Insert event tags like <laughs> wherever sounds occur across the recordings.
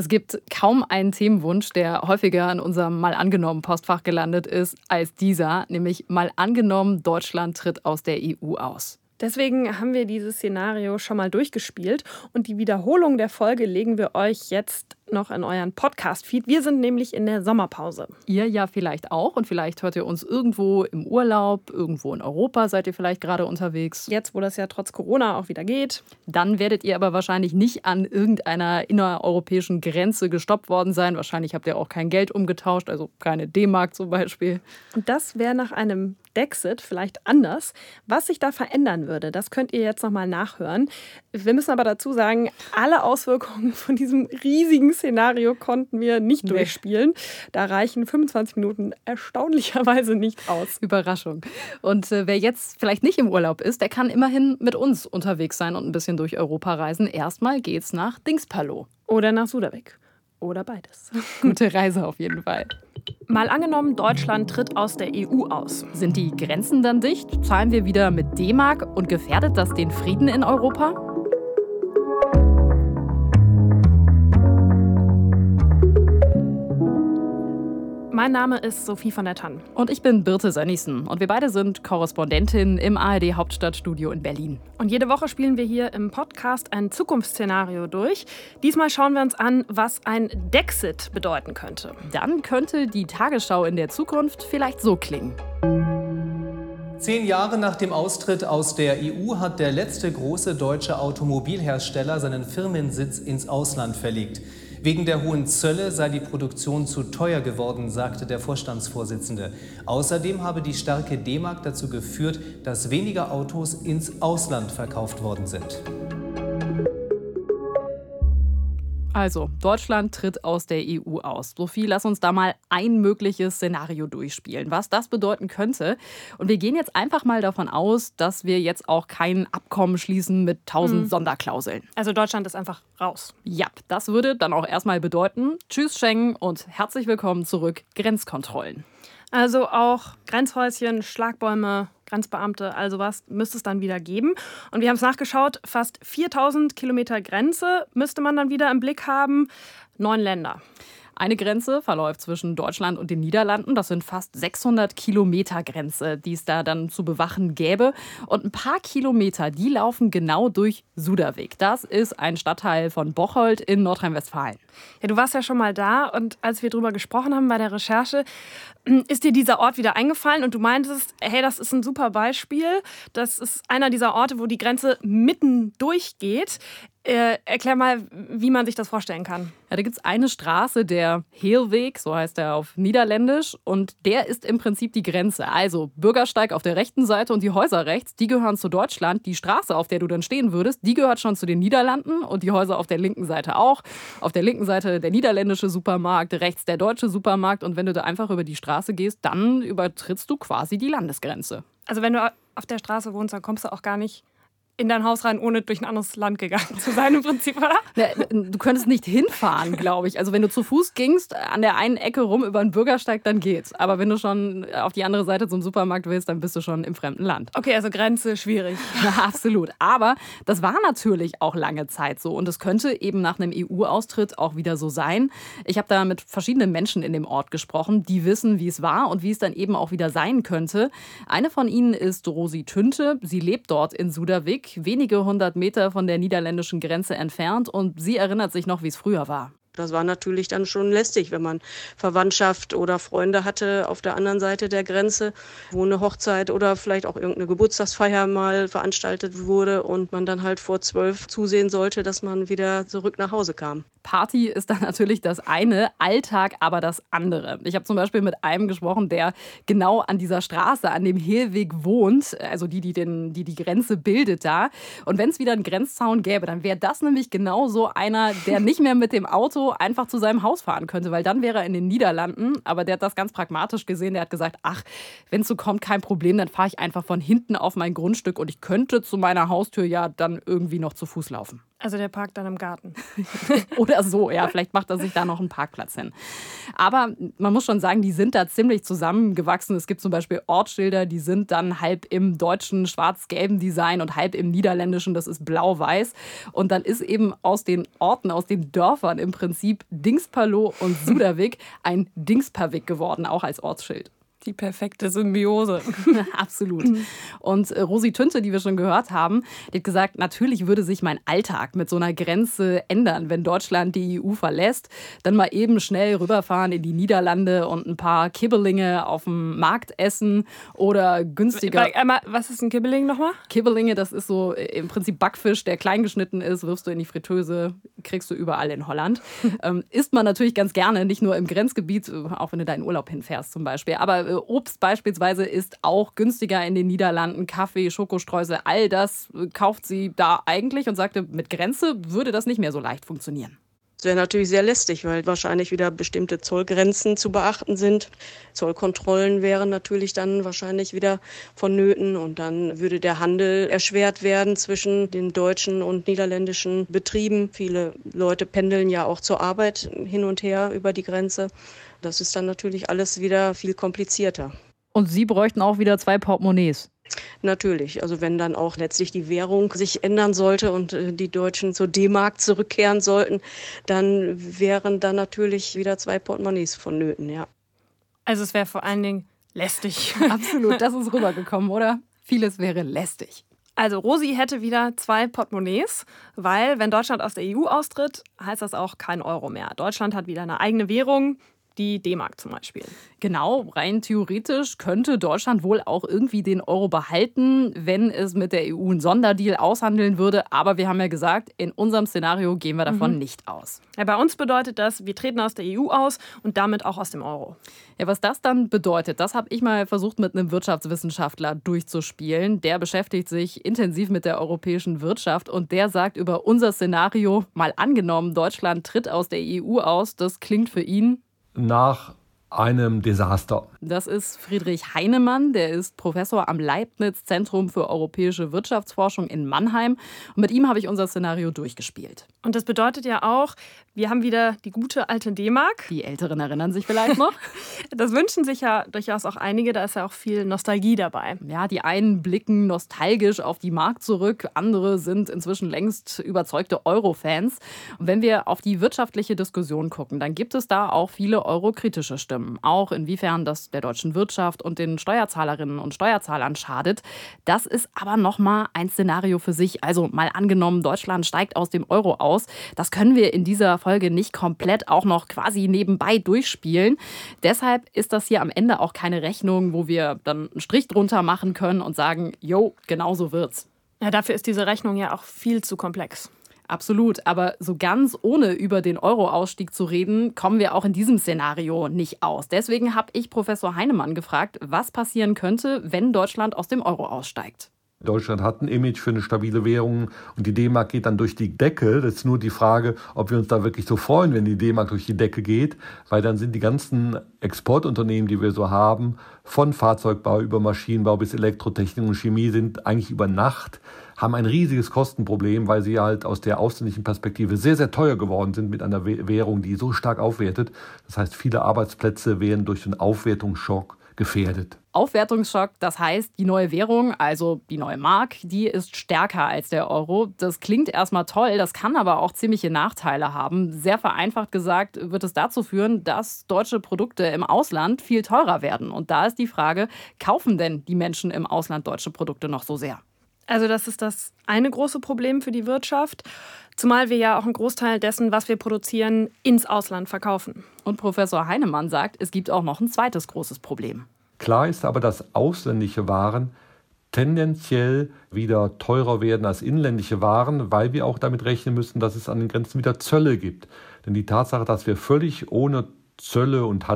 Es gibt kaum einen Themenwunsch, der häufiger in unserem mal angenommen Postfach gelandet ist als dieser, nämlich mal angenommen, Deutschland tritt aus der EU aus. Deswegen haben wir dieses Szenario schon mal durchgespielt und die Wiederholung der Folge legen wir euch jetzt noch in euren Podcast-Feed. Wir sind nämlich in der Sommerpause. Ihr ja vielleicht auch und vielleicht hört ihr uns irgendwo im Urlaub, irgendwo in Europa seid ihr vielleicht gerade unterwegs. Jetzt, wo das ja trotz Corona auch wieder geht. Dann werdet ihr aber wahrscheinlich nicht an irgendeiner innereuropäischen Grenze gestoppt worden sein. Wahrscheinlich habt ihr auch kein Geld umgetauscht, also keine D-Mark zum Beispiel. Und das wäre nach einem Dexit vielleicht anders. Was sich da verändern würde, das könnt ihr jetzt nochmal nachhören. Wir müssen aber dazu sagen, alle Auswirkungen von diesem riesigen Szenario konnten wir nicht nee. durchspielen. Da reichen 25 Minuten erstaunlicherweise nicht aus. Überraschung. Und äh, wer jetzt vielleicht nicht im Urlaub ist, der kann immerhin mit uns unterwegs sein und ein bisschen durch Europa reisen. Erstmal geht's nach Dingspalo. Oder nach Sudavik. Oder beides. Gute Reise auf jeden Fall. Mal angenommen, Deutschland tritt aus der EU aus. Sind die Grenzen dann dicht? Zahlen wir wieder mit D-Mark und gefährdet das den Frieden in Europa? Mein Name ist Sophie von der Tann. Und ich bin Birte Sönnigsen. Und wir beide sind Korrespondentin im ARD Hauptstadtstudio in Berlin. Und jede Woche spielen wir hier im Podcast ein Zukunftsszenario durch. Diesmal schauen wir uns an, was ein Dexit bedeuten könnte. Dann könnte die Tagesschau in der Zukunft vielleicht so klingen. Zehn Jahre nach dem Austritt aus der EU hat der letzte große deutsche Automobilhersteller seinen Firmensitz ins Ausland verlegt. Wegen der hohen Zölle sei die Produktion zu teuer geworden, sagte der Vorstandsvorsitzende. Außerdem habe die starke D-Mark dazu geführt, dass weniger Autos ins Ausland verkauft worden sind. Also, Deutschland tritt aus der EU aus. Sophie, lass uns da mal ein mögliches Szenario durchspielen, was das bedeuten könnte. Und wir gehen jetzt einfach mal davon aus, dass wir jetzt auch kein Abkommen schließen mit tausend mhm. Sonderklauseln. Also Deutschland ist einfach raus. Ja, das würde dann auch erstmal bedeuten, tschüss Schengen und herzlich willkommen zurück, Grenzkontrollen. Also auch Grenzhäuschen, Schlagbäume, Grenzbeamte, also was müsste es dann wieder geben. Und wir haben es nachgeschaut, fast 4000 Kilometer Grenze müsste man dann wieder im Blick haben. Neun Länder. Eine Grenze verläuft zwischen Deutschland und den Niederlanden. Das sind fast 600 Kilometer Grenze, die es da dann zu bewachen gäbe. Und ein paar Kilometer, die laufen genau durch Suderweg. Das ist ein Stadtteil von Bocholt in Nordrhein-Westfalen. Ja, du warst ja schon mal da und als wir darüber gesprochen haben bei der Recherche, ist dir dieser Ort wieder eingefallen und du meintest, hey, das ist ein super Beispiel. Das ist einer dieser Orte, wo die Grenze mitten durchgeht. Äh, erklär mal, wie man sich das vorstellen kann. Ja, da gibt es eine Straße, der Heelweg, so heißt er auf Niederländisch, und der ist im Prinzip die Grenze. Also Bürgersteig auf der rechten Seite und die Häuser rechts, die gehören zu Deutschland. Die Straße, auf der du dann stehen würdest, die gehört schon zu den Niederlanden und die Häuser auf der linken Seite auch. Auf der linken Seite der niederländische Supermarkt, rechts der deutsche Supermarkt und wenn du da einfach über die Straße gehst, dann übertrittst du quasi die Landesgrenze. Also wenn du auf der Straße wohnst, dann kommst du auch gar nicht in dein Haus rein, ohne durch ein anderes Land gegangen zu sein, im Prinzip, oder? <laughs> Du könntest nicht hinfahren, glaube ich. Also wenn du zu Fuß gingst, an der einen Ecke rum über den Bürgersteig, dann geht's. Aber wenn du schon auf die andere Seite zum Supermarkt willst, dann bist du schon im fremden Land. Okay, also Grenze schwierig. <laughs> Ja, absolut. Aber das war natürlich auch lange Zeit so. Und es könnte eben nach einem EU-Austritt auch wieder so sein. Ich habe da mit verschiedenen Menschen in dem Ort gesprochen, die wissen, wie es war und wie es dann eben auch wieder sein könnte. Eine von ihnen ist Rosi Tünte. Sie lebt dort in Suderwick wenige hundert Meter von der niederländischen Grenze entfernt und sie erinnert sich noch, wie es früher war. Das war natürlich dann schon lästig, wenn man Verwandtschaft oder Freunde hatte auf der anderen Seite der Grenze, wo eine Hochzeit oder vielleicht auch irgendeine Geburtstagsfeier mal veranstaltet wurde und man dann halt vor zwölf zusehen sollte, dass man wieder zurück nach Hause kam. Party ist dann natürlich das eine, Alltag aber das andere. Ich habe zum Beispiel mit einem gesprochen, der genau an dieser Straße, an dem Hehlweg wohnt, also die, die den, die, die Grenze bildet da. Und wenn es wieder einen Grenzzaun gäbe, dann wäre das nämlich genau so einer, der <laughs> nicht mehr mit dem Auto einfach zu seinem Haus fahren könnte, weil dann wäre er in den Niederlanden. Aber der hat das ganz pragmatisch gesehen. Der hat gesagt, ach, wenn es so kommt, kein Problem, dann fahre ich einfach von hinten auf mein Grundstück und ich könnte zu meiner Haustür ja dann irgendwie noch zu Fuß laufen. Also der parkt dann im Garten. <laughs> <laughs> Oder so, ja. Vielleicht macht er sich da noch einen Parkplatz hin. Aber man muss schon sagen, die sind da ziemlich zusammengewachsen. Es gibt zum Beispiel Ortsschilder, die sind dann halb im deutschen schwarz-gelben Design und halb im niederländischen, das ist blau-weiß. Und dann ist eben aus den Orten, aus den Dörfern im Prinzip Dingspalo und Suderwick ein Dingsperwick geworden, auch als Ortsschild. Die perfekte Symbiose. <laughs> Absolut. Und äh, Rosi Tünte, die wir schon gehört haben, die hat gesagt, natürlich würde sich mein Alltag mit so einer Grenze ändern, wenn Deutschland die EU verlässt. Dann mal eben schnell rüberfahren in die Niederlande und ein paar Kibbelinge auf dem Markt essen oder günstiger. Was ist ein Kibbeling nochmal? Kibbelinge, das ist so äh, im Prinzip Backfisch, der klein geschnitten ist, wirfst du in die Fritteuse, kriegst du überall in Holland. <laughs> ähm, isst man natürlich ganz gerne, nicht nur im Grenzgebiet, äh, auch wenn du da in Urlaub hinfährst zum Beispiel. Aber Obst beispielsweise ist auch günstiger in den Niederlanden. Kaffee, Schokostreusel, all das äh, kauft sie da eigentlich und sagte, mit Grenze würde das nicht mehr so leicht funktionieren. Das wäre natürlich sehr lästig, weil wahrscheinlich wieder bestimmte Zollgrenzen zu beachten sind. Zollkontrollen wären natürlich dann wahrscheinlich wieder vonnöten und dann würde der Handel erschwert werden zwischen den deutschen und niederländischen Betrieben. Viele Leute pendeln ja auch zur Arbeit hin und her über die Grenze. Das ist dann natürlich alles wieder viel komplizierter. Und Sie bräuchten auch wieder zwei Portemonnaies. Natürlich. Also wenn dann auch letztlich die Währung sich ändern sollte und äh, die Deutschen zur D-Mark zurückkehren sollten, dann wären da natürlich wieder zwei Portemonnaies vonnöten, ja. Also es wäre vor allen Dingen lästig. <laughs> Absolut, das ist rübergekommen, oder? Vieles wäre lästig. Also Rosi hätte wieder zwei Portemonnaies, weil wenn Deutschland aus der EU austritt, heißt das auch kein Euro mehr. Deutschland hat wieder eine eigene Währung, die D-Mark zum Beispiel. Genau, rein theoretisch könnte Deutschland wohl auch irgendwie den Euro behalten, wenn es mit der EU einen Sonderdeal aushandeln würde. Aber wir haben ja gesagt, in unserem Szenario gehen wir davon mhm. nicht aus. Ja, bei uns bedeutet das, wir treten aus der EU aus und damit auch aus dem Euro. Ja, was das dann bedeutet, das habe ich mal versucht mit einem Wirtschaftswissenschaftler durchzuspielen. Der beschäftigt sich intensiv mit der europäischen Wirtschaft und der sagt über unser Szenario, mal angenommen, Deutschland tritt aus der EU aus, das klingt für ihn nach einem Desaster. Das ist Friedrich Heinemann, der ist Professor am Leibniz Zentrum für europäische Wirtschaftsforschung in Mannheim. Und mit ihm habe ich unser Szenario durchgespielt. Und das bedeutet ja auch, wir haben wieder die gute alte D-Mark. Die Älteren erinnern sich vielleicht noch. <laughs> das wünschen sich ja durchaus auch einige, da ist ja auch viel Nostalgie dabei. Ja, die einen blicken nostalgisch auf die Mark zurück, andere sind inzwischen längst überzeugte Euro-Fans. Und wenn wir auf die wirtschaftliche Diskussion gucken, dann gibt es da auch viele eurokritische Stimmen. Auch inwiefern das der deutschen Wirtschaft und den Steuerzahlerinnen und Steuerzahlern schadet. Das ist aber nochmal ein Szenario für sich. Also mal angenommen, Deutschland steigt aus dem Euro aus. Das können wir in dieser Folge nicht komplett auch noch quasi nebenbei durchspielen. Deshalb ist das hier am Ende auch keine Rechnung, wo wir dann einen Strich drunter machen können und sagen, jo, genau so wird's. Ja, dafür ist diese Rechnung ja auch viel zu komplex. Absolut, aber so ganz ohne über den Euro-Ausstieg zu reden, kommen wir auch in diesem Szenario nicht aus. Deswegen habe ich Professor Heinemann gefragt, was passieren könnte, wenn Deutschland aus dem Euro aussteigt. Deutschland hat ein Image für eine stabile Währung und die D-Mark geht dann durch die Decke. Das ist nur die Frage, ob wir uns da wirklich so freuen, wenn die D-Mark durch die Decke geht, weil dann sind die ganzen Exportunternehmen, die wir so haben, von Fahrzeugbau über Maschinenbau bis Elektrotechnik und Chemie, sind eigentlich über Nacht, haben ein riesiges Kostenproblem, weil sie halt aus der ausländischen Perspektive sehr, sehr teuer geworden sind mit einer Währung, die so stark aufwertet. Das heißt, viele Arbeitsplätze werden durch den Aufwertungsschock gefährdet. Aufwertungsschock, das heißt, die neue Währung, also die neue Mark, die ist stärker als der Euro. Das klingt erstmal toll, das kann aber auch ziemliche Nachteile haben. Sehr vereinfacht gesagt wird es dazu führen, dass deutsche Produkte im Ausland viel teurer werden. Und da ist die Frage, kaufen denn die Menschen im Ausland deutsche Produkte noch so sehr? Also das ist das eine große Problem für die Wirtschaft, zumal wir ja auch einen Großteil dessen, was wir produzieren, ins Ausland verkaufen. Und Professor Heinemann sagt, es gibt auch noch ein zweites großes Problem. Klar ist aber, dass ausländische Waren tendenziell wieder teurer werden als inländische Waren, weil wir auch damit rechnen müssen, dass es an den Grenzen wieder Zölle gibt. Denn die Tatsache, dass wir völlig ohne Zölle und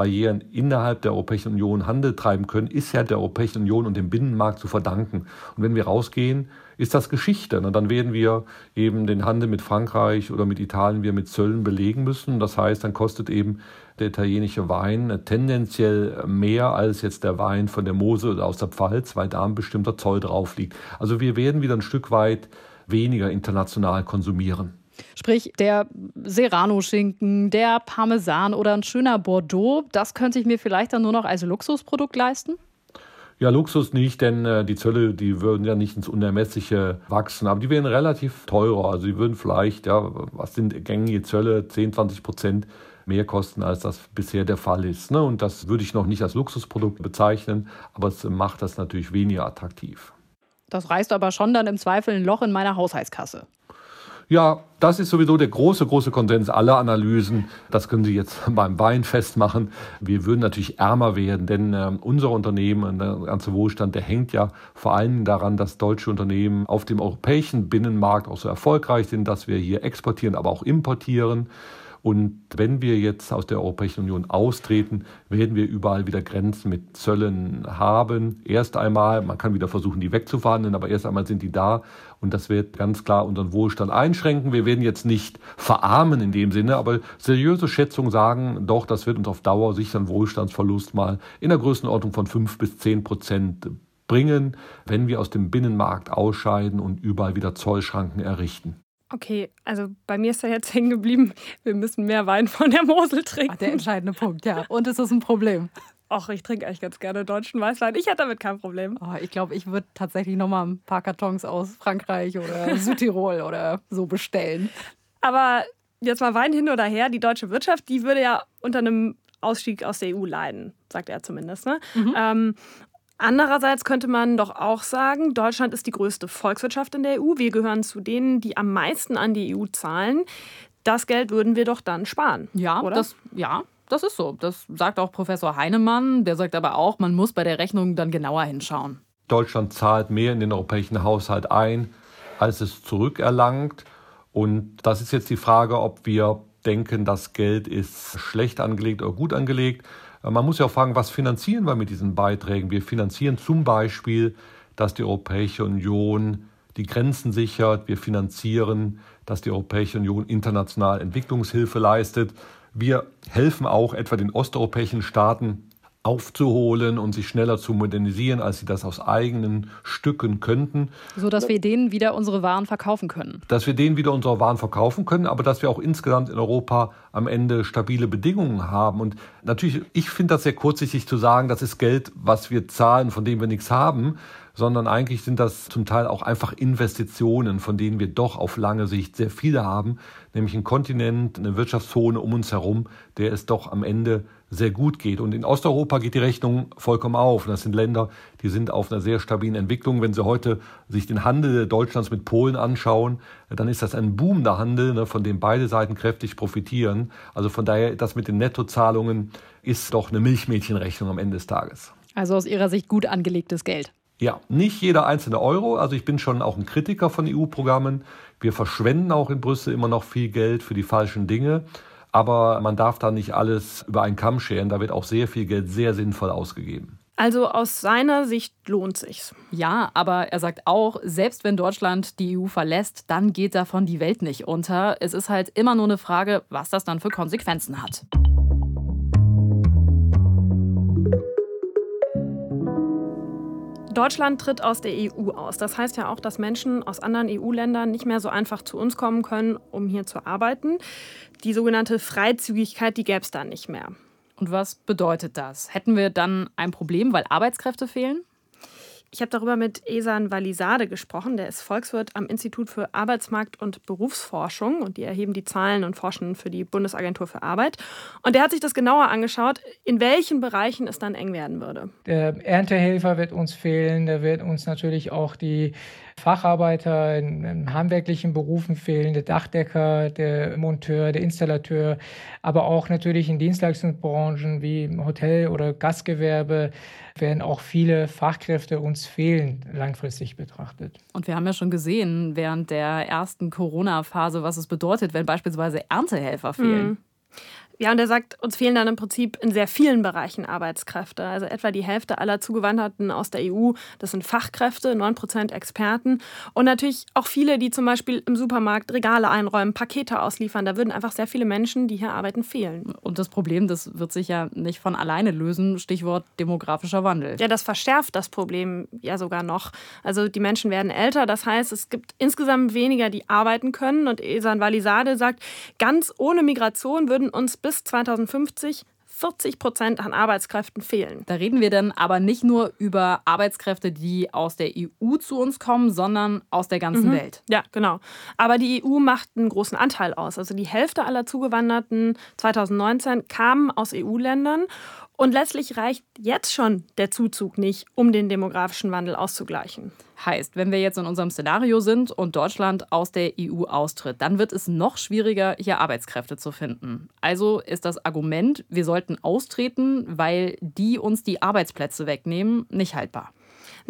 Handelsbarrieren innerhalb der Europäischen Union Handel treiben können, ist ja der Europäischen Union und dem Binnenmarkt zu verdanken. Und wenn wir rausgehen, ist das Geschichte. Und dann werden wir eben den Handel mit Frankreich oder mit Italien wir mit Zöllen belegen müssen. Das heißt, dann kostet eben der italienische Wein tendenziell mehr als jetzt der Wein von der Mosel oder aus der Pfalz, weil da ein bestimmter Zoll drauf liegt. Also wir werden wieder ein Stück weit weniger international konsumieren. Sprich, der Serrano-Schinken, der Parmesan oder ein schöner Bordeaux, das könnte ich mir vielleicht dann nur noch als Luxusprodukt leisten? Ja, Luxus nicht, denn äh, die Zölle, die würden ja nicht ins Unermessliche wachsen, aber die wären relativ teurer. Also die würden vielleicht, ja, was sind gängige Zölle, 10, 20 Prozent mehr kosten, als das bisher der Fall ist. Ne? Und das würde ich noch nicht als Luxusprodukt bezeichnen, aber es macht das natürlich weniger attraktiv. Das reißt aber schon dann im Zweifel ein Loch in meiner Haushaltskasse. Ja, das ist sowieso der große, große Konsens aller Analysen. Das können Sie jetzt <laughs> beim Wein festmachen. Wir würden natürlich ärmer werden, denn äh, unser Unternehmen, der ganze Wohlstand, der hängt ja vor allem daran, dass deutsche Unternehmen auf dem europäischen Binnenmarkt auch so erfolgreich sind, dass wir hier exportieren, aber auch importieren. Und wenn wir jetzt aus der Europäischen Union austreten, werden wir überall wieder Grenzen mit Zöllen haben. Erst einmal, man kann wieder versuchen, die wegzuverhandeln, aber erst einmal sind die da. Und das wird ganz klar unseren Wohlstand einschränken. Wir werden jetzt nicht verarmen in dem Sinne, aber seriöse Schätzungen sagen doch, das wird uns auf Dauer sicher einen Wohlstandsverlust mal in der Größenordnung von fünf bis zehn Prozent bringen, wenn wir aus dem Binnenmarkt ausscheiden und überall wieder Zollschranken errichten. Okay, also bei mir ist da jetzt <laughs> hängen geblieben, wir müssen mehr Wein von der Mosel trinken. Ach, der entscheidende Punkt, ja. Und ist das ein Problem? Ach, ich trinke eigentlich ganz gerne deutschen Weißwein. Ich hätte damit kein Problem. Oh, ich glaube, ich würde tatsächlich noch mal ein paar Kartons aus Frankreich oder <laughs> Südtirol oder so bestellen. Aber jetzt mal Wein hin oder her. Die deutsche Wirtschaft, die würde ja unter einem Ausstieg aus der EU leiden, sagt er zumindest. Ne? Mhm. Ähm, Andererseits könnte man doch auch sagen, Deutschland ist die größte Volkswirtschaft in der EU. Wir gehören zu denen, die am meisten an die EU zahlen. Das Geld würden wir doch dann sparen. Ja, oder? Das, ja, das ist so. Das sagt auch Professor Heinemann. Der sagt aber auch, man muss bei der Rechnung dann genauer hinschauen. Deutschland zahlt mehr in den europäischen Haushalt ein, als es zurückerlangt. Und das ist jetzt die Frage, ob wir denken, das Geld ist schlecht angelegt oder gut angelegt. Man muss ja auch fragen, was finanzieren wir mit diesen Beiträgen? Wir finanzieren zum Beispiel, dass die Europäische Union die Grenzen sichert. Wir finanzieren, dass die Europäische Union international Entwicklungshilfe leistet. Wir helfen auch etwa den osteuropäischen Staaten aufzuholen und sich schneller zu modernisieren, als sie das aus eigenen Stücken könnten. So dass wir denen wieder unsere Waren verkaufen können. Dass wir denen wieder unsere Waren verkaufen können, aber dass wir auch insgesamt in Europa am Ende stabile Bedingungen haben. Und natürlich, ich finde das sehr kurzsichtig zu sagen, das ist Geld, was wir zahlen, von dem wir nichts haben sondern eigentlich sind das zum Teil auch einfach Investitionen, von denen wir doch auf lange Sicht sehr viele haben, nämlich ein Kontinent, eine Wirtschaftszone um uns herum, der es doch am Ende sehr gut geht. Und in Osteuropa geht die Rechnung vollkommen auf. Das sind Länder, die sind auf einer sehr stabilen Entwicklung. Wenn Sie heute sich den Handel Deutschlands mit Polen anschauen, dann ist das ein boomender Handel, ne, von dem beide Seiten kräftig profitieren. Also von daher, das mit den Nettozahlungen ist doch eine Milchmädchenrechnung am Ende des Tages. Also aus Ihrer Sicht gut angelegtes Geld. Ja, nicht jeder einzelne Euro. Also ich bin schon auch ein Kritiker von EU-Programmen. Wir verschwenden auch in Brüssel immer noch viel Geld für die falschen Dinge. Aber man darf da nicht alles über einen Kamm scheren. Da wird auch sehr viel Geld sehr sinnvoll ausgegeben. Also aus seiner Sicht lohnt sich's. Ja, aber er sagt auch, selbst wenn Deutschland die EU verlässt, dann geht davon die Welt nicht unter. Es ist halt immer nur eine Frage, was das dann für Konsequenzen hat. Deutschland tritt aus der EU aus. Das heißt ja auch, dass Menschen aus anderen EU-Ländern nicht mehr so einfach zu uns kommen können, um hier zu arbeiten. Die sogenannte Freizügigkeit, die gäbe es dann nicht mehr. Und was bedeutet das? Hätten wir dann ein Problem, weil Arbeitskräfte fehlen? Ich habe darüber mit Esan Walisade gesprochen. Der ist Volkswirt am Institut für Arbeitsmarkt und Berufsforschung und die erheben die Zahlen und forschen für die Bundesagentur für Arbeit. Und der hat sich das genauer angeschaut, in welchen Bereichen es dann eng werden würde. Der Erntehelfer wird uns fehlen, da wird uns natürlich auch die Facharbeiter in, in handwerklichen Berufen fehlen, der Dachdecker, der Monteur, der Installateur, aber auch natürlich in Dienstleistungsbranchen wie im Hotel- oder Gastgewerbe werden auch viele Fachkräfte uns fehlen, langfristig betrachtet. Und wir haben ja schon gesehen während der ersten Corona-Phase, was es bedeutet, wenn beispielsweise Erntehelfer fehlen. Mhm. Ja, und er sagt, uns fehlen dann im Prinzip in sehr vielen Bereichen Arbeitskräfte. Also etwa die Hälfte aller Zugewanderten aus der EU, das sind Fachkräfte, 9 Prozent Experten. Und natürlich auch viele, die zum Beispiel im Supermarkt Regale einräumen, Pakete ausliefern. Da würden einfach sehr viele Menschen, die hier arbeiten, fehlen. Und das Problem, das wird sich ja nicht von alleine lösen. Stichwort demografischer Wandel. Ja, das verschärft das Problem ja sogar noch. Also die Menschen werden älter. Das heißt, es gibt insgesamt weniger, die arbeiten können. Und Esan Walisade sagt, ganz ohne Migration würden uns bis bis 2050 40 Prozent an Arbeitskräften fehlen. Da reden wir dann aber nicht nur über Arbeitskräfte, die aus der EU zu uns kommen, sondern aus der ganzen mhm. Welt. Ja, genau. Aber die EU macht einen großen Anteil aus. Also die Hälfte aller Zugewanderten 2019 kamen aus EU-Ländern. Und letztlich reicht jetzt schon der Zuzug nicht, um den demografischen Wandel auszugleichen. Heißt, wenn wir jetzt in unserem Szenario sind und Deutschland aus der EU austritt, dann wird es noch schwieriger, hier Arbeitskräfte zu finden. Also ist das Argument, wir sollten austreten, weil die uns die Arbeitsplätze wegnehmen, nicht haltbar.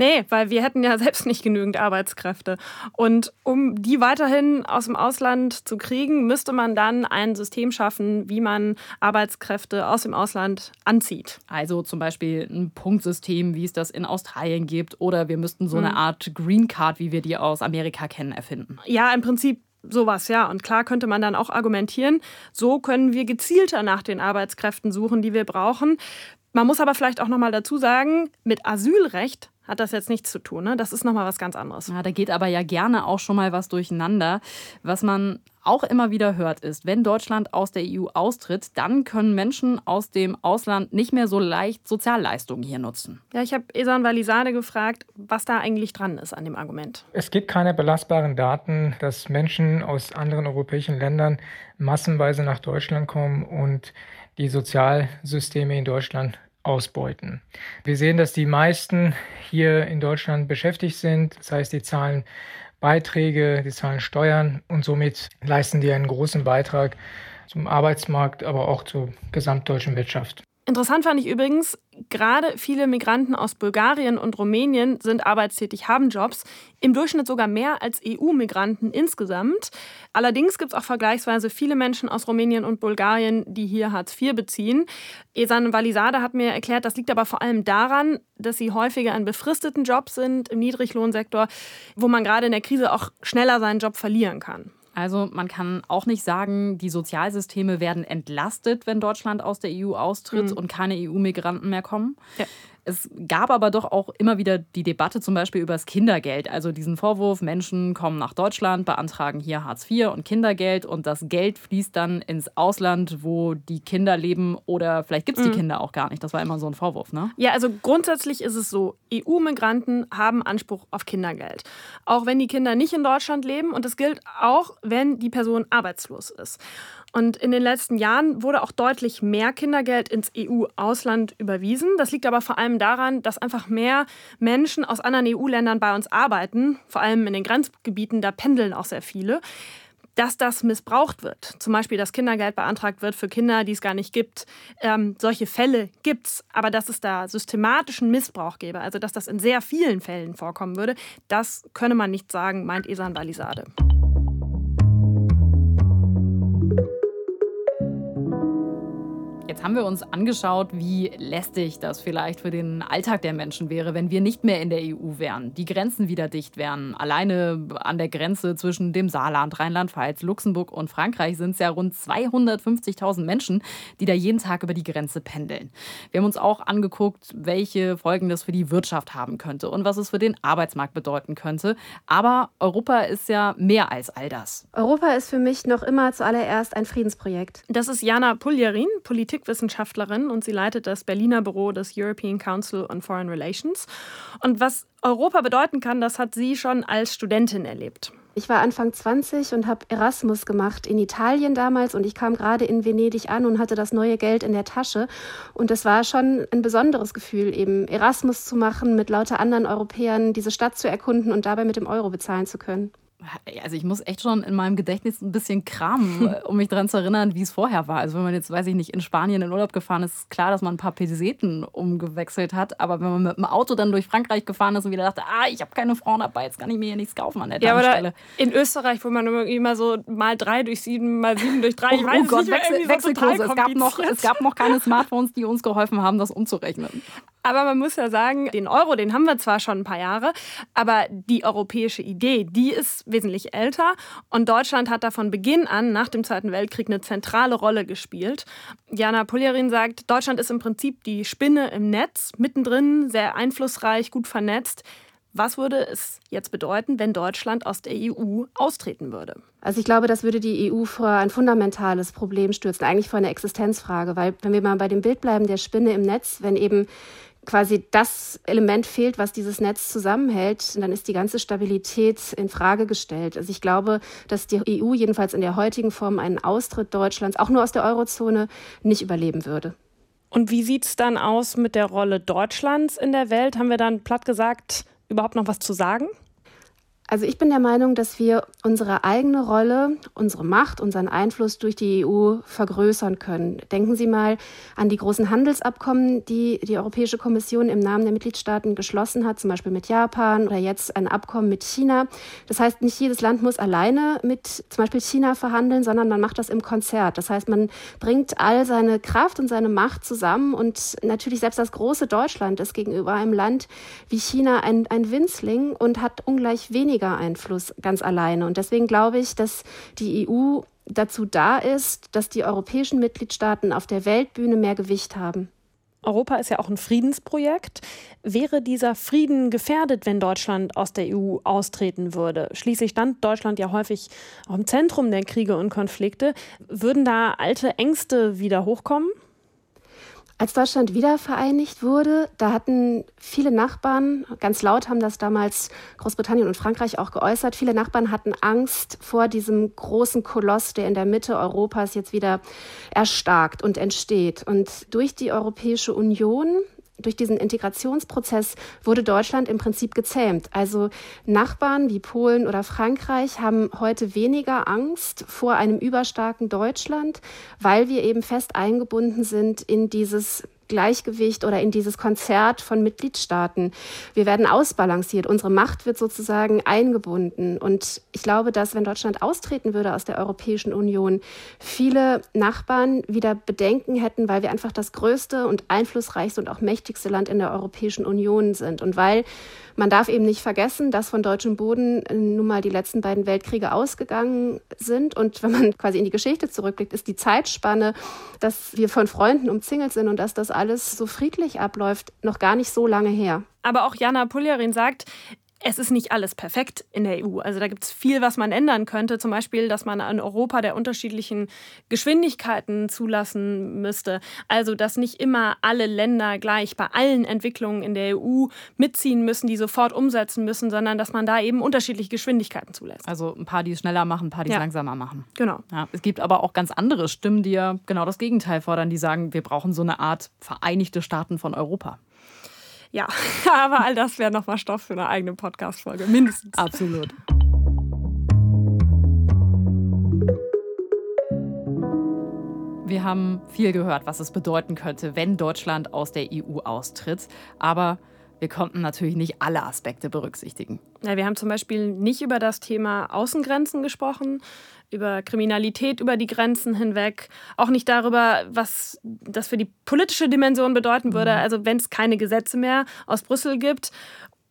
Nee, weil wir hätten ja <laughs> selbst nicht genügend Arbeitskräfte. Und um die weiterhin aus dem Ausland zu kriegen, müsste man dann ein System schaffen, wie man Arbeitskräfte aus dem Ausland anzieht. Also zum Beispiel ein Punktsystem, wie es das in Australien gibt. Oder wir müssten so eine mhm. Art Green Card, wie wir die aus Amerika kennen, erfinden. Ja, im Prinzip Sowas, ja. Und klar könnte man dann auch argumentieren, so können wir gezielter nach den Arbeitskräften suchen, die wir brauchen. Man muss aber vielleicht auch noch mal dazu sagen, mit Asylrecht hat das jetzt nichts zu tun. Ne? Das ist nochmal was ganz anderes. Ja, da geht aber ja gerne auch schon mal was durcheinander. Was man auch immer wieder hört, ist, wenn Deutschland aus der EU austritt, dann können Menschen aus dem Ausland nicht mehr so leicht Sozialleistungen hier nutzen. Ja, ich habe Esan Walisade gefragt, was da eigentlich dran ist an dem Argument. Es gibt keine belastbaren Daten, dass Menschen aus anderen europäischen Ländern massenweise nach Deutschland kommen und die Sozialsysteme in Deutschland ausbeuten. Wir sehen, dass die meisten hier in Deutschland beschäftigt sind. Das heißt, die zahlen Beiträge, die zahlen Steuern und somit leisten die einen großen Beitrag zum Arbeitsmarkt, aber auch zur gesamtdeutschen Wirtschaft. Interessant fand ich übrigens, gerade viele Migranten aus Bulgarien und Rumänien sind arbeitstätig, haben Jobs, im Durchschnitt sogar mehr als EU-Migranten insgesamt. Allerdings gibt es auch vergleichsweise viele Menschen aus Rumänien und Bulgarien, die hier Hartz IV beziehen. Esan Walisade hat mir erklärt, das liegt aber vor allem daran, dass sie häufiger in befristeten Jobs sind, im Niedriglohnsektor, wo man gerade in der Krise auch schneller seinen Job verlieren kann. Also man kann auch nicht sagen, die Sozialsysteme werden entlastet, wenn Deutschland aus der EU austritt mhm. und keine EU-Migranten mehr kommen. Ja. Es gab aber doch auch immer wieder die Debatte zum Beispiel über das Kindergeld. Also diesen Vorwurf, Menschen kommen nach Deutschland, beantragen hier Hartz IV und Kindergeld und das Geld fließt dann ins Ausland, wo die Kinder leben oder vielleicht gibt es die mhm. Kinder auch gar nicht. Das war immer so ein Vorwurf, ne? Ja, also grundsätzlich ist es so, EU-Migranten haben Anspruch auf Kindergeld. Auch wenn die Kinder nicht in Deutschland leben und das gilt auch, wenn die Person arbeitslos ist. Und in den letzten Jahren wurde auch deutlich mehr Kindergeld ins EU-Ausland überwiesen. Das liegt aber vor allem daran, dass einfach mehr Menschen aus anderen EU-Ländern bei uns arbeiten, vor allem in den Grenzgebieten, da pendeln auch sehr viele. Dass das missbraucht wird, zum Beispiel, dass Kindergeld beantragt wird für Kinder, die es gar nicht gibt. Ähm, solche Fälle gibt es, aber dass es da systematischen Missbrauch gäbe, also dass das in sehr vielen Fällen vorkommen würde, das könne man nicht sagen, meint Esan Balisade. Jetzt haben wir uns angeschaut, wie lästig das vielleicht für den Alltag der Menschen wäre, wenn wir nicht mehr in der EU wären, die Grenzen wieder dicht wären. Alleine an der Grenze zwischen dem Saarland, Rheinland-Pfalz, Luxemburg und Frankreich sind es ja rund 250.000 Menschen, die da jeden Tag über die Grenze pendeln. Wir haben uns auch angeguckt, welche Folgen das für die Wirtschaft haben könnte und was es für den Arbeitsmarkt bedeuten könnte. Aber Europa ist ja mehr als all das. Europa ist für mich noch immer zuallererst ein Friedensprojekt. Das ist Jana Puljarin, Politik Politikwissenschaftlerin und sie leitet das Berliner Büro des European Council on Foreign Relations. Und was Europa bedeuten kann, das hat sie schon als Studentin erlebt. Ich war Anfang 20 und habe Erasmus gemacht in Italien damals und ich kam gerade in Venedig an und hatte das neue Geld in der Tasche. Und es war schon ein besonderes Gefühl, eben Erasmus zu machen, mit lauter anderen Europäern diese Stadt zu erkunden und dabei mit dem Euro bezahlen zu können. Also ich muss echt schon in meinem Gedächtnis ein bisschen kramen, <laughs> äh, um mich daran zu erinnern, wie es vorher war. Also wenn man jetzt, weiß ich nicht, in Spanien in Urlaub gefahren ist, ist klar, dass man ein paar Peseten umgewechselt hat. Aber wenn man mit dem Auto dann durch Frankreich gefahren ist und wieder dachte, ah, ich habe keine Frauen dabei, jetzt kann ich mir hier nichts kaufen an der ja, Tankstelle. In Österreich, wo man immer so mal drei durch sieben, mal sieben durch drei, ich oh, weiß oh Gott, nicht, Wechsel, Wechselkurse. Es gab, noch, es gab noch keine <laughs> Smartphones, die uns geholfen haben, das umzurechnen. Aber man muss ja sagen, den Euro, den haben wir zwar schon ein paar Jahre, aber die europäische Idee, die ist wesentlich älter. Und Deutschland hat da von Beginn an, nach dem Zweiten Weltkrieg, eine zentrale Rolle gespielt. Jana Puljarin sagt, Deutschland ist im Prinzip die Spinne im Netz, mittendrin, sehr einflussreich, gut vernetzt. Was würde es jetzt bedeuten, wenn Deutschland aus der EU austreten würde? Also ich glaube, das würde die EU vor ein fundamentales Problem stürzen, eigentlich vor eine Existenzfrage, weil wenn wir mal bei dem Bild bleiben der Spinne im Netz, wenn eben quasi das Element fehlt, was dieses Netz zusammenhält, dann ist die ganze Stabilität in Frage gestellt. Also ich glaube, dass die EU jedenfalls in der heutigen Form einen Austritt Deutschlands auch nur aus der Eurozone nicht überleben würde. Und wie sieht es dann aus mit der Rolle Deutschlands in der Welt? Haben wir dann platt gesagt überhaupt noch was zu sagen? Also ich bin der Meinung, dass wir unsere eigene Rolle, unsere Macht, unseren Einfluss durch die EU vergrößern können. Denken Sie mal an die großen Handelsabkommen, die die Europäische Kommission im Namen der Mitgliedstaaten geschlossen hat, zum Beispiel mit Japan oder jetzt ein Abkommen mit China. Das heißt, nicht jedes Land muss alleine mit zum Beispiel China verhandeln, sondern man macht das im Konzert. Das heißt, man bringt all seine Kraft und seine Macht zusammen und natürlich selbst das große Deutschland ist gegenüber einem Land wie China ein, ein Winzling und hat ungleich weniger weniger Einfluss ganz alleine. Und deswegen glaube ich, dass die EU dazu da ist, dass die europäischen Mitgliedstaaten auf der Weltbühne mehr Gewicht haben. Europa ist ja auch ein Friedensprojekt. Wäre dieser Frieden gefährdet, wenn Deutschland aus der EU austreten würde? Schließlich stand Deutschland ja häufig auch im Zentrum der Kriege und Konflikte. Würden da alte Ängste wieder hochkommen? Als Deutschland wiedervereinigt wurde, da hatten viele Nachbarn, ganz laut haben das damals Großbritannien und Frankreich auch geäußert, viele Nachbarn hatten Angst vor diesem großen Koloss, der in der Mitte Europas jetzt wieder erstarkt und entsteht. Und durch die Europäische Union durch diesen Integrationsprozess wurde Deutschland im Prinzip gezähmt. Also Nachbarn wie Polen oder Frankreich haben heute weniger Angst vor einem überstarken Deutschland, weil wir eben fest eingebunden sind in dieses Gleichgewicht oder in dieses Konzert von Mitgliedstaaten. Wir werden ausbalanciert. Unsere Macht wird sozusagen eingebunden. Und ich glaube, dass wenn Deutschland austreten würde aus der Europäischen Union, viele Nachbarn wieder Bedenken hätten, weil wir einfach das größte und einflussreichste und auch mächtigste Land in der Europäischen Union sind. Und weil man darf eben nicht vergessen, dass von deutschem Boden äh, nun mal die letzten beiden Weltkriege ausgegangen sind. Und wenn man quasi in die Geschichte zurückblickt, ist die Zeitspanne, dass wir von Freunden umzingelt sind und dass das alles so friedlich abläuft, noch gar nicht so lange her. Aber auch Jana Puljarin sagt, es ist nicht alles perfekt in der EU. Also da gibt es viel, was man ändern könnte. Zum Beispiel, dass man in Europa der unterschiedlichen Geschwindigkeiten zulassen müsste. Also dass nicht immer alle Länder gleich bei allen Entwicklungen in der EU mitziehen müssen, die sofort umsetzen müssen, sondern dass man da eben unterschiedliche Geschwindigkeiten zulässt. Also ein paar, die es schneller machen, ein paar, die es ja. langsamer machen. Genau. Ja, es gibt aber auch ganz andere Stimmen, die ja genau das Gegenteil fordern, die sagen, wir brauchen so eine Art Vereinigte Staaten von Europa. Ja, <laughs> aber all das wäre nochmal Stoff für eine eigene Podcast-Folge, mindestens. Absolut. Wir haben viel gehört, was es bedeuten könnte, wenn Deutschland aus der EU austritt. Aber wir konnten natürlich nicht alle Aspekte berücksichtigen. Ja, wir haben zum Beispiel nicht über das Thema Außengrenzen gesprochen über Kriminalität über die Grenzen hinweg, auch nicht darüber, was das für die politische Dimension bedeuten würde, mhm. also wenn es keine Gesetze mehr aus Brüssel gibt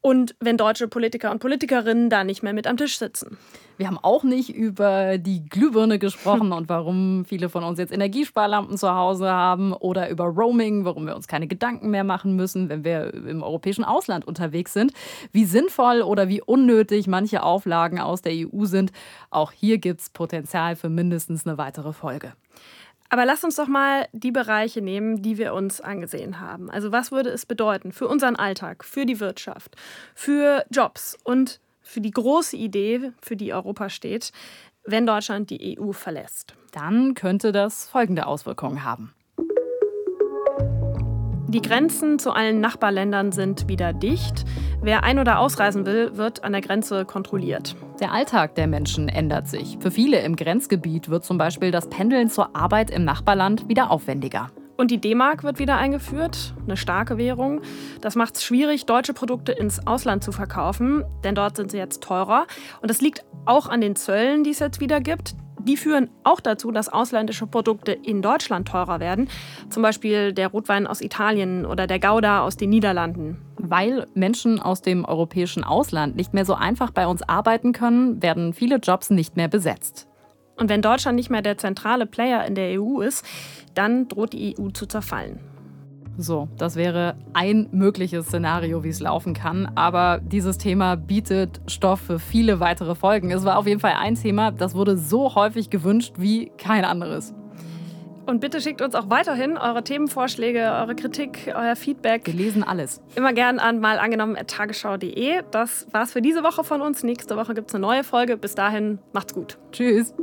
und wenn deutsche Politiker und Politikerinnen da nicht mehr mit am Tisch sitzen. Wir haben auch nicht über die Glühbirne gesprochen und warum viele von uns jetzt Energiesparlampen zu Hause haben oder über Roaming, warum wir uns keine Gedanken mehr machen müssen, wenn wir im europäischen Ausland unterwegs sind. Wie sinnvoll oder wie unnötig manche Auflagen aus der EU sind. Auch hier gibt es Potenzial für mindestens eine weitere Folge. Aber lass uns doch mal die Bereiche nehmen, die wir uns angesehen haben. Also was würde es bedeuten für unseren Alltag, für die Wirtschaft, für Jobs und für die große Idee, für die Europa steht, wenn Deutschland die EU verlässt? Dann könnte das folgende Auswirkungen haben. Die Grenzen zu allen Nachbarländern sind wieder dicht. Wer ein- oder ausreisen will, wird an der Grenze kontrolliert. Der Alltag der Menschen ändert sich. Für viele im Grenzgebiet wird zum Beispiel das Pendeln zur Arbeit im Nachbarland wieder aufwendiger. Und die D-Mark wird wieder eingeführt, eine starke Währung. Das macht es schwierig, deutsche Produkte ins Ausland zu verkaufen, denn dort sind sie jetzt teurer. Und das liegt auch an den Zöllen, die es jetzt wieder gibt. Die führen auch dazu, dass ausländische Produkte in Deutschland teurer werden. Zum Beispiel der Rotwein aus Italien oder der Gouda aus den Niederlanden. Weil Menschen aus dem europäischen Ausland nicht mehr so einfach bei uns arbeiten können, werden viele Jobs nicht mehr besetzt. Und wenn Deutschland nicht mehr der zentrale Player in der EU ist, dann droht die EU zu zerfallen. So, das wäre ein mögliches Szenario, wie es laufen kann. Aber dieses Thema bietet Stoff für viele weitere Folgen. Es war auf jeden Fall ein Thema, das wurde so häufig gewünscht wie kein anderes. Und bitte schickt uns auch weiterhin eure Themenvorschläge, eure Kritik, euer Feedback. Wir lesen alles. Immer gern an malangenommen.tagesschau.de. Das war's für diese Woche von uns. Nächste Woche gibt es eine neue Folge. Bis dahin, macht's gut. Tschüss.